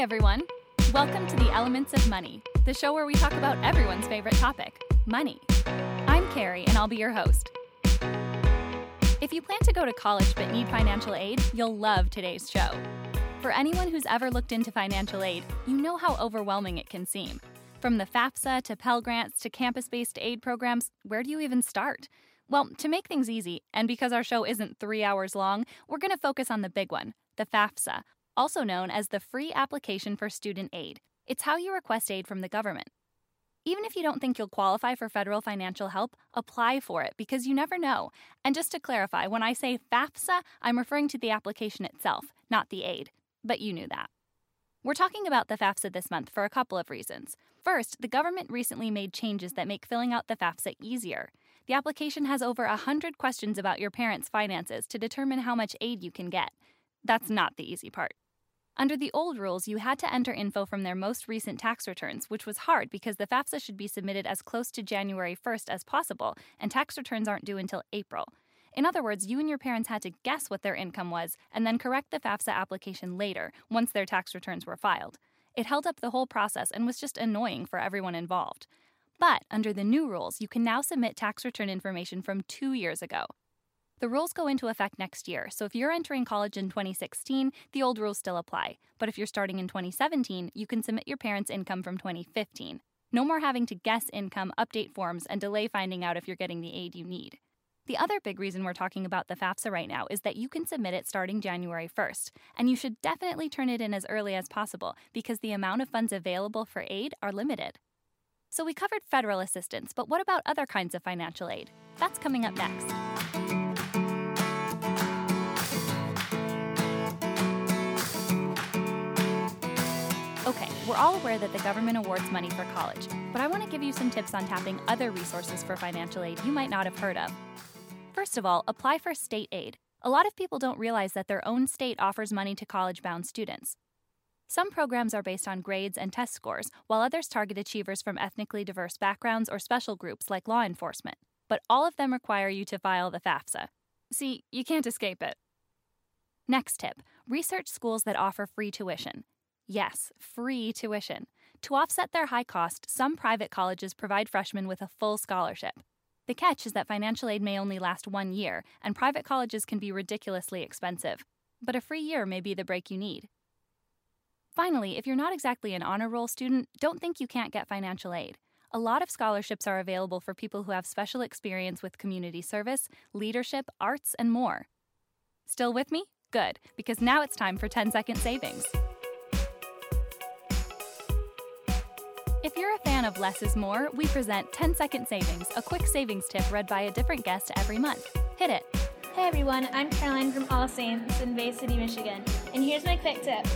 everyone. Welcome to the Elements of Money, the show where we talk about everyone's favorite topic money. I'm Carrie, and I'll be your host. If you plan to go to college but need financial aid, you'll love today's show. For anyone who's ever looked into financial aid, you know how overwhelming it can seem. From the FAFSA to Pell Grants to campus based aid programs, where do you even start? Well, to make things easy, and because our show isn't three hours long, we're going to focus on the big one, the FAFSA, also known as the Free Application for Student Aid. It's how you request aid from the government. Even if you don't think you'll qualify for federal financial help, apply for it because you never know. And just to clarify, when I say FAFSA, I'm referring to the application itself, not the aid. But you knew that. We're talking about the FAFSA this month for a couple of reasons. First, the government recently made changes that make filling out the FAFSA easier. The application has over 100 questions about your parents' finances to determine how much aid you can get. That's not the easy part. Under the old rules, you had to enter info from their most recent tax returns, which was hard because the FAFSA should be submitted as close to January 1st as possible, and tax returns aren't due until April. In other words, you and your parents had to guess what their income was and then correct the FAFSA application later, once their tax returns were filed. It held up the whole process and was just annoying for everyone involved. But under the new rules, you can now submit tax return information from two years ago. The rules go into effect next year, so if you're entering college in 2016, the old rules still apply. But if you're starting in 2017, you can submit your parents' income from 2015. No more having to guess income, update forms, and delay finding out if you're getting the aid you need. The other big reason we're talking about the FAFSA right now is that you can submit it starting January 1st, and you should definitely turn it in as early as possible because the amount of funds available for aid are limited. So we covered federal assistance, but what about other kinds of financial aid? That's coming up next. Okay, we're all aware that the government awards money for college, but I want to give you some tips on tapping other resources for financial aid you might not have heard of. First of all, apply for state aid. A lot of people don't realize that their own state offers money to college bound students. Some programs are based on grades and test scores, while others target achievers from ethnically diverse backgrounds or special groups like law enforcement. But all of them require you to file the FAFSA. See, you can't escape it. Next tip research schools that offer free tuition. Yes, free tuition. To offset their high cost, some private colleges provide freshmen with a full scholarship. The catch is that financial aid may only last one year, and private colleges can be ridiculously expensive. But a free year may be the break you need. Finally, if you're not exactly an honor roll student, don't think you can't get financial aid. A lot of scholarships are available for people who have special experience with community service, leadership, arts, and more. Still with me? Good, because now it's time for 10 second savings. You're a fan of Less is More, we present 10 Second Savings, a quick savings tip read by a different guest every month. Hit it. Hey everyone, I'm Caroline from All Saints in Bay City, Michigan, and here's my quick tip.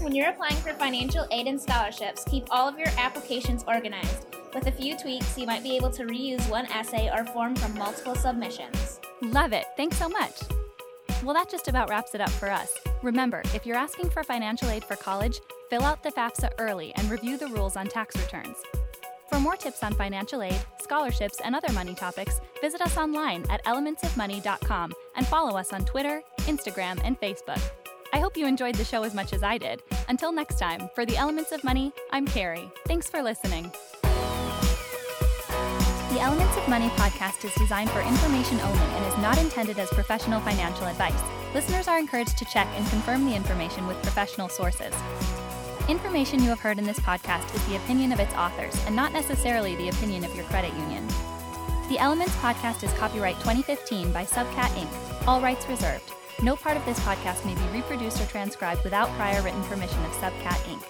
When you're applying for financial aid and scholarships, keep all of your applications organized. With a few tweaks, you might be able to reuse one essay or form from multiple submissions. Love it. Thanks so much. Well, that just about wraps it up for us. Remember, if you're asking for financial aid for college, fill out the FAFSA early and review the rules on tax returns. For more tips on financial aid, scholarships, and other money topics, visit us online at elementsofmoney.com and follow us on Twitter, Instagram, and Facebook. I hope you enjoyed the show as much as I did. Until next time, for the Elements of Money, I'm Carrie. Thanks for listening. The Elements of Money podcast is designed for information only and is not intended as professional financial advice. Listeners are encouraged to check and confirm the information with professional sources. Information you have heard in this podcast is the opinion of its authors and not necessarily the opinion of your credit union. The Elements podcast is copyright 2015 by Subcat Inc., all rights reserved. No part of this podcast may be reproduced or transcribed without prior written permission of Subcat Inc.